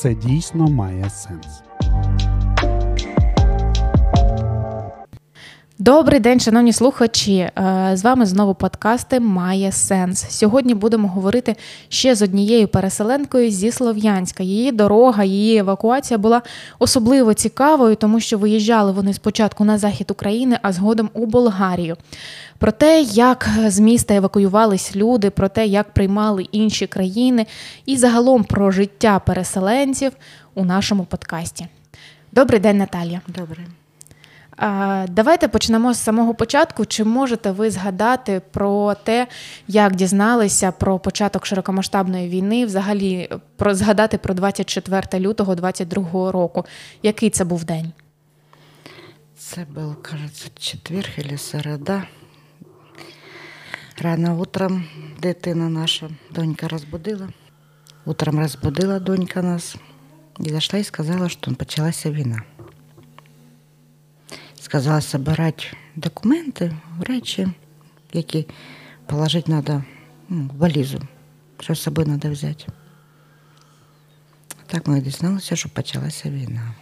це дійсно має сенс. Добрий день, шановні слухачі. Е, з вами знову подкасти Має сенс. Сьогодні будемо говорити ще з однією переселенкою зі Слов'янська. Її дорога, її евакуація була особливо цікавою, тому що виїжджали вони спочатку на захід України, а згодом у Болгарію. Про те, як з міста евакуювались люди, про те, як приймали інші країни, і загалом про життя переселенців у нашому подкасті. Добрий день, Наталія. Добрий. Давайте почнемо з самого початку. Чи можете ви згадати про те, як дізналися про початок широкомасштабної війни, взагалі про згадати про 24 лютого 22 року? Який це був день? Це був, кажется, четверг или середа. Рано утром дитина наша донька розбудила. Утром розбудила донька нас і зайшла і сказала, що почалася війна сказала збирати документи, речі, які положити треба ну, в валізу, що з собою треба взяти. Так ми дізналися, що почалася війна.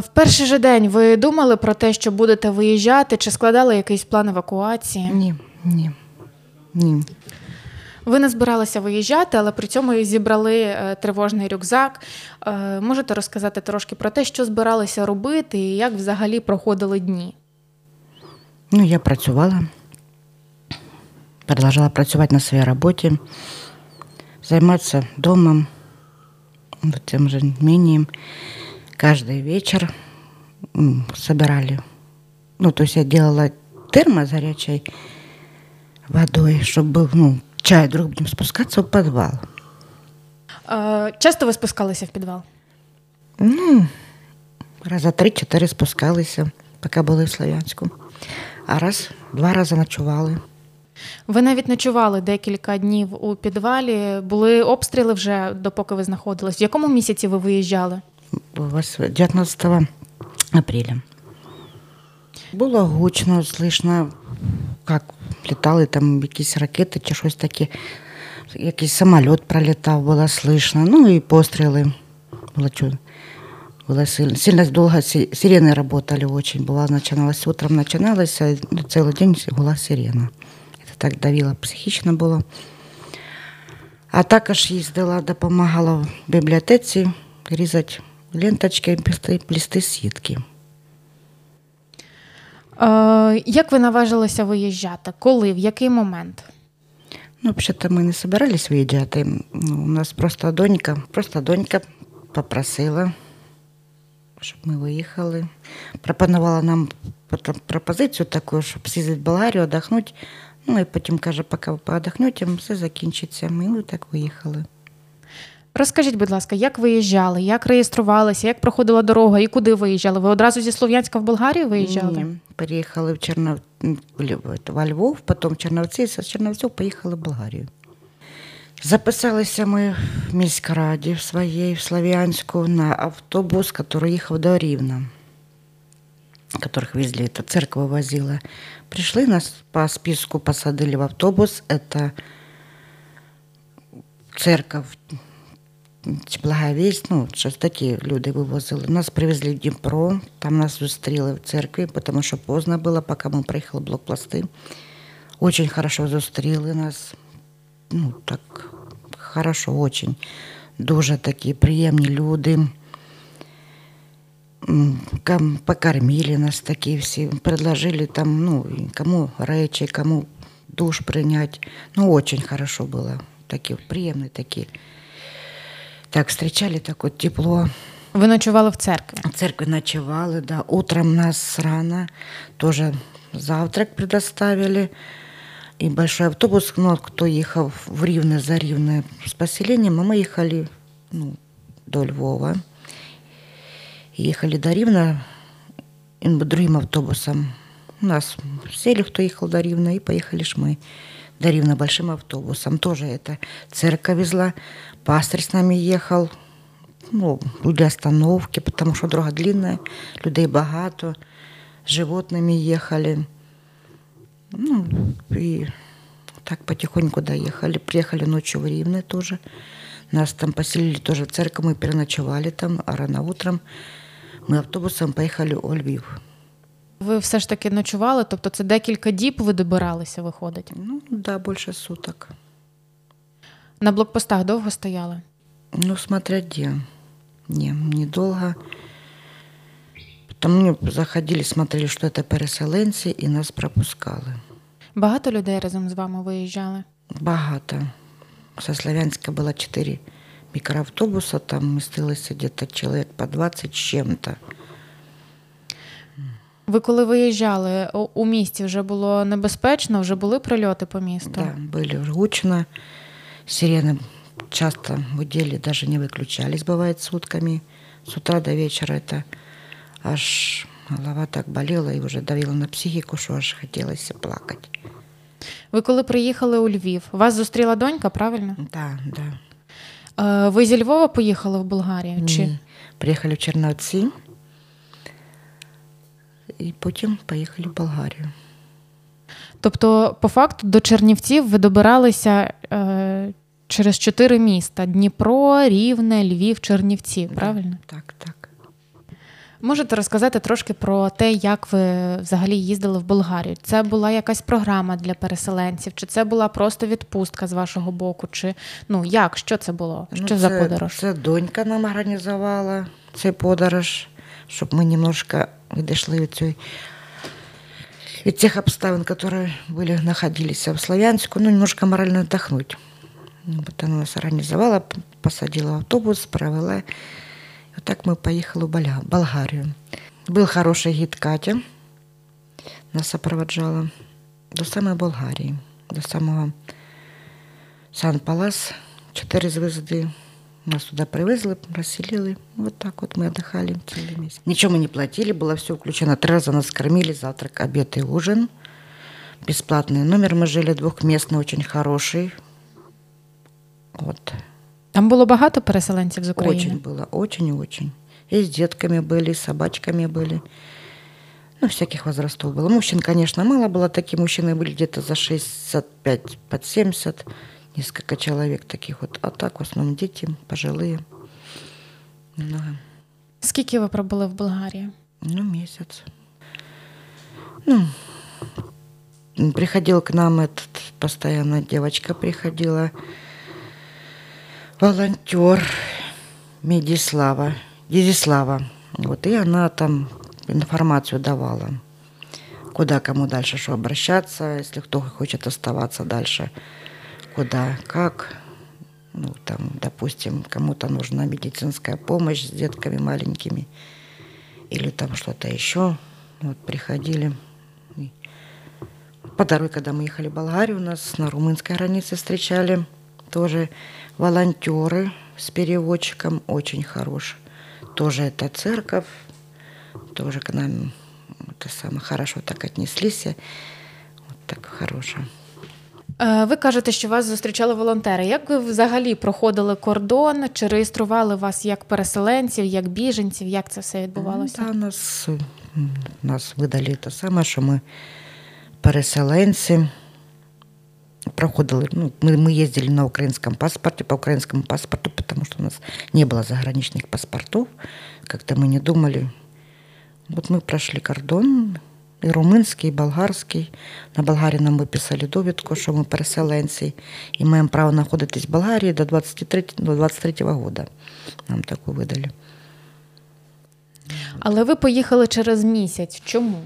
В перший же день ви думали про те, що будете виїжджати, чи складали якийсь план евакуації? Ні, ні, ні. Ви не збиралися виїжджати, але при цьому зібрали е, тривожний рюкзак. Е, можете розказати трошки про те, що збиралися робити і як взагалі проходили дні? Ну, я працювала, продовжувала працювати на своїй роботі, займатися домом, тим же мінієм. Каждый вечер собирали. Ну, то есть я делала термос горячей водой, чтобы был, ну, чай, вдруг будем спускаться в підвал. Часто ви спускалися в підвал? Ну, раза три-чотири спускалися, поки були в Слов'янську. А раз, два рази ночували. Ви навіть ночували декілька днів у підвалі. Були обстріли вже допоки ви знаходились. В якому місяці ви виїжджали? 19 апреля. Було гучно, слышно, як літали там якісь ракети чи щось таке. Якийсь самоліт пролітав, було слышно. Ну і постріли. Було чудо. Было сильно, сильно долго сирены работали очень. Была, начиналась утром, начиналась, а целый день была сирена. Это так давило психічно було. А також їздила, допомагала в бібліотеці різати ленточки, плести, плести сітки. Як ви наважилися виїжджати? Коли? В який момент? Ну, ми не збирались виїжджати. Ну, у нас просто донька, просто донька попросила, щоб ми виїхали. Пропонувала нам пропозицію таку, щоб з'їздити в Болгарію, віддохнути. Ну і потім каже, поки ви все закінчиться. Ми так виїхали. Розкажіть, будь ласка, як виїжджали, як реєструвалися, як проходила дорога і куди виїжджали? Ви одразу зі Слов'янська в Болгарію виїжджали? Ні, Переїхали в Чернов... во Львов, потім в Черновці, з Черновців поїхали в Болгарію. Записалися ми в міськраді в своїй, в Слов'янську, на автобус, який їхав до Рівна, которых везли, это церковь возила. Пришли нас по списку, посадили в автобус. Это церковь Благовість, ну, щось такі люди вивозили. Нас привезли в Дніпро, там нас зустріли в церкві, тому що поздно було, поки ми приїхали блокпласти. Очень хорошо зустріли нас. Ну, так хорошо, очень. Дуже такі приємні люди. Покормили нас такі всі, предложили там, ну, кому речі, кому душ прийняти. Ну, очень хорошо було. Такі приємні такі. Так, встречали так вот тепло. Вы ночевали в церкви? В церкви ночевали, да. Утром нас рано тоже завтрак предоставили. И большой автобус, ну, кто ехал в Ривне, за Ривне с поселением, а мы ехали ну, до Львова. Ехали до Ривна другим автобусом. У нас сели, кто ехал до Ривна, и поехали ж мы До Ривна большим автобусом. Тоже это церковь везла. Пастырь с нами ехал. Ну, для остановки, потому что дорога длинная, людей багато, с животными ехали. Ну, и так потихоньку доехали. Приехали ночью в Ривне тоже. Нас там поселили тоже в церковь, мы переночевали там, а рано утром ми автобусом поїхали у Львів. Ви все ж таки ночували, тобто це декілька діб ви добиралися, виходить? Ну, да, більше суток. На блокпостах довго стояли? Ну, смотря где. Не, недолго. Потом мы заходили, смотрели, что это переселенці, і нас пропускали. Багато людей разом з вами виїжджали? Багато. Со Славянска было четыре микроавтобуса, там містилося где-то человек по 20 с чем-то. Ви коли виїжджали у- у місті, вже було небезпечно, вже були прильоти по місту? Да, были гучно. Сирены часто гудели, даже не выключались, бывает, сутками. С утра до вечера это аж голова так болела и уже давила на психику, что аж хотелось плакать. Ви коли приїхали у Львів, вас зустріла донька, правильно? Да, да. Е, Ви зі Львова поїхали в Болгарію? Чи Ні. Приехали в Черновцы и потом поехали в Болгарию. тобто, по факту, до Чернівців ви добиралися е, через чотири міста: Дніпро, Рівне, Львів, Чернівці, правильно? Так, так. Можете розказати трошки про те, як ви взагалі їздили в Болгарію? Це була якась програма для переселенців, чи це була просто відпустка з вашого боку? Чи ну як? Що це було? Що Ну, за подорож? Це донька нам організувала цей подорож, щоб ми немножко відійшли від цієї від тих обставин, які були, знаходилися в Слов'янську, ну, немножко морально отдохнуть. Ну, Вот она нас организовала, посадила в автобус, провела. Вот так мы поехали в Болга- Болгарию. Был хороший гид Катя, нас сопровождала до самой Болгарии, до самого Сан-Палас, чотири звезди. Нас туда привезли, розселили. Вот так вот мы отдыхали целый месяц. Ничего мы не платили, было все включено. Три раза нас кормили, завтрак, обед и ужин. Бесплатный номер. Мы жили двухместный, очень хороший. Вот. Там було багато переселенців з України. Очень было, очень и очень. И с детками были, и с собачками были. Ну, всяких возрастов было. Мужчин, конечно, мало было. Такие мужчины были где-то за 65, под 70 Несколько человек таких вот. А так в основном дети, пожилые. Много. Скільки ви пробули в Болгарії? Ну, месяц. Ну, м, приходил к нам этот, постоянно девочка приходила, волонтер Медислава, Дизислава. Вот, и она там информацию давала, куда кому дальше что обращаться, если кто хочет оставаться дальше, куда, как. Ну, там, допустим, кому-то нужна медицинская помощь с детками маленькими или там что-то еще. Вот приходили. И По дороге, когда мы ехали в Болгарию, нас на румынской границе встречали тоже волонтеры с переводчиком, очень хороший. Тоже это церковь, тоже к нам это самое хорошо так отнеслись. Вот так хорошо. Е, Ви кажете, що вас зустрічали волонтери. Як ви взагалі проходили кордон? Чи реєстрували вас як переселенців, як біженців? Як це все відбувалося? Да, нас, м, нас видали те саме, що ми переселенці. Проходили, ну, мы, мы ездили на украинском паспорте, по украинскому паспорту, потому что у нас не было заграничных паспортов. Как-то мы не думали. Вот мы прошли кордон, і румунський, і болгарський. На Болгарії нам виписали довідку, що ми переселенці, і маємо право знаходитись в Болгарії до 23, до 23 года. Нам таку видали. Але ви поїхали через місяць. Чому?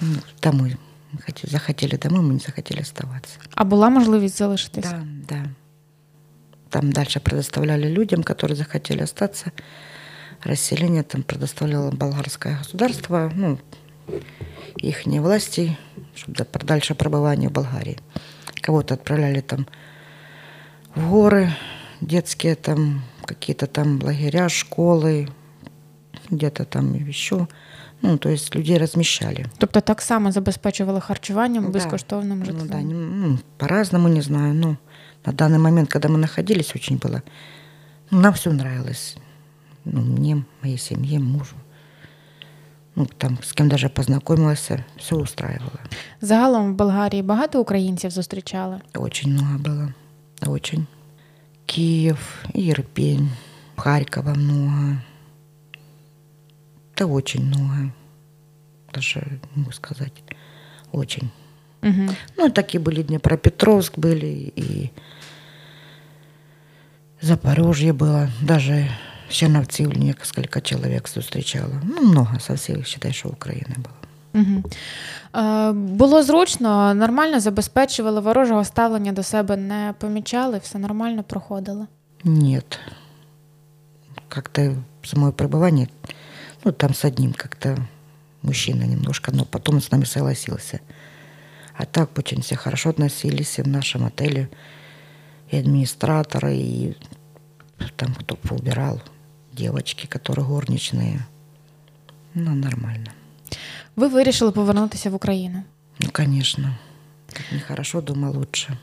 Ну, Домой. Мы хоте- захотели домой, мы не захотели оставаться. А була можливість залишитись? Да, да. Там дальше предоставляли людям, которые захотели остаться. Расселение там предоставляло болгарское государство, ну, их власти, чтобы дальше пребывания в Болгарии. Кого-то отправляли там в горы, детские там, какие-то там лагеря, школы, где-то там еще. Ну, то есть людей размещали. Тобто так само забезпечували харчуванням, Да. безкоштовним Ну житлом? да, не- ну, по-разному, не знаю. Но на данный момент, когда мы находились, очень было... ну, нам все нравилось. Ну, мне, моей семье, мужу. Ну, там, с кем даже познакомилась, все устраивало. Загалом в Болгарії багато українців зустрічали. Очень много было. Очень. Киев, и Ирпень, Харькова много. Да очень много. Даже, могу сказать, очень. Угу. Ну, такие были Днепропетровск были, и Запорожье было, даже Черновцы несколько человек встречала. Ну, много со всіх, считай, що України було. Угу. Е, було зручно, нормально забезпечували, ворожого ставлення до себе не помічали, все нормально проходило? Нет. Как-то самое пребывание, ну, там с одним как-то мужчина немножко, но потом с нами согласился. А так очень все хорошо относились в нашем отеле. И администраторы, и там кто поубирал, девочки, которые горничные. Ну, нормально. Ви вирішили повернутися в Україну? Ну, конечно. Как нехорошо, дома лучше.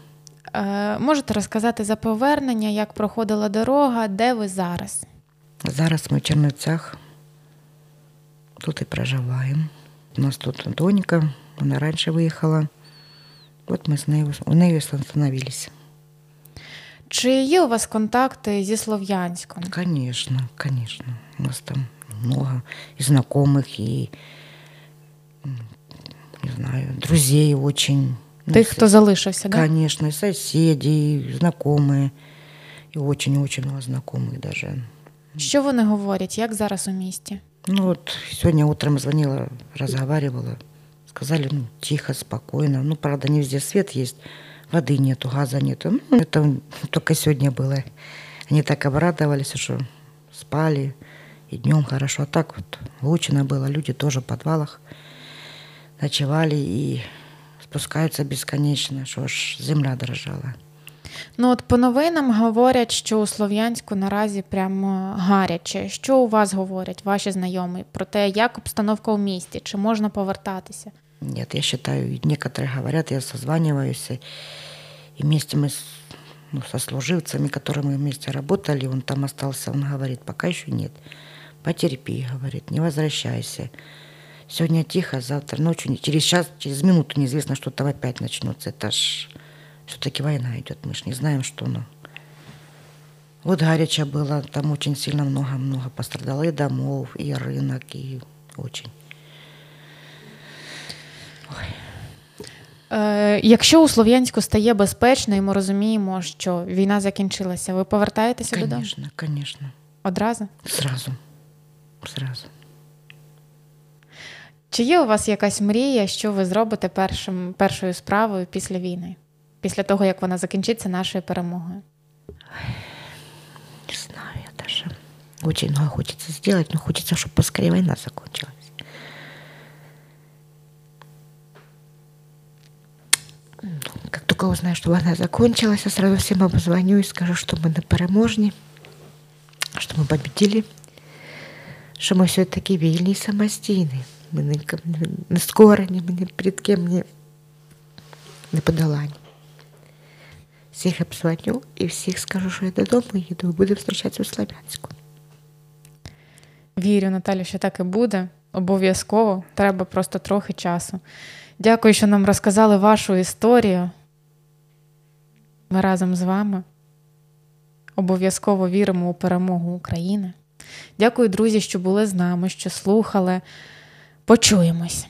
Е, можете розказати за повернення, як проходила дорога, де ви зараз? Зараз ми в Чернівцях. Тут і проживаємо. У нас тут донька, вона раніше виїхала. От ми з нею у неї остановились. Чи є у вас контакти зі Слов'янськом? Конечно, конечно. У нас там много и знакомых, и не знаю, друзей очень. Тих, хто залишився, да? Конечно, и соседи, и знакомые. И очень-очень много знакомых даже. Що вони говорять? Як зараз у місті? Ну вот сегодня утром звонила, разговаривала. Сказали, ну, тихо, спокойно. Ну, правда, не везде свет есть. Воды нету, газа нету. Ну, это только сегодня было. Они так обрадовались, что спали. И днем хорошо. А так вот лучно было. Люди тоже в подвалах ночевали и спускаются бесконечно, что ж земля дрожала. Ну от по новинам говорять, що у Слов'янську наразі прямо гаряче. Що у вас говорять, ваші знайомі, про те, як обстановка у місті, чи можна повертатися? Нет, я считаю, некоторые говорят, я созваниваюсь, и вместе мы с, ну, со служивцами, которые мы вместе работали, он там остался, он говорит, пока еще нет. Потерпи, говорит, не возвращайся. Сегодня тихо, завтра ночью, через час, через минуту неизвестно, что там опять начнется. Это ж все-таки война идет, мы ж не знаем, что ну. Вот горячо было, там очень сильно много-много пострадало и домов, и рынок, и очень. Е, Якщо у Слов'янську стає безпечно, і ми розуміємо, що війна закінчилася, ви повертаєтеся додому? Конечно, конечно. Одразу? Сразу. Сразу. Чи є у вас якась мрія, що ви зробите першим, першою справою після війни? Після того, як вона закінчиться нашою перемогою? Не знаю, я даже очень много хочется сделать, но хочется, чтобы поскорее война закончилась. Как только узнаю, что война закончилась, я сразу всем обзвоню и скажу, что мы на переможні, что мы победили, що ми все-таки вільні і самостійні. Ми не, не, не скорені, ми ні перед ким не, не подолані. Всіх обзвоню і всіх скажу, що я додому їду і буду зустрічатися у Слов'янську. Вірю, Наталю, що так і буде. Обов'язково. Треба просто трохи часу. Дякую, що нам розказали вашу історію. Ми разом з вами обов'язково віримо у перемогу України. Дякую, друзі, що були з нами, що слухали. Почуємось.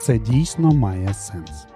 Це дійсно має сенс.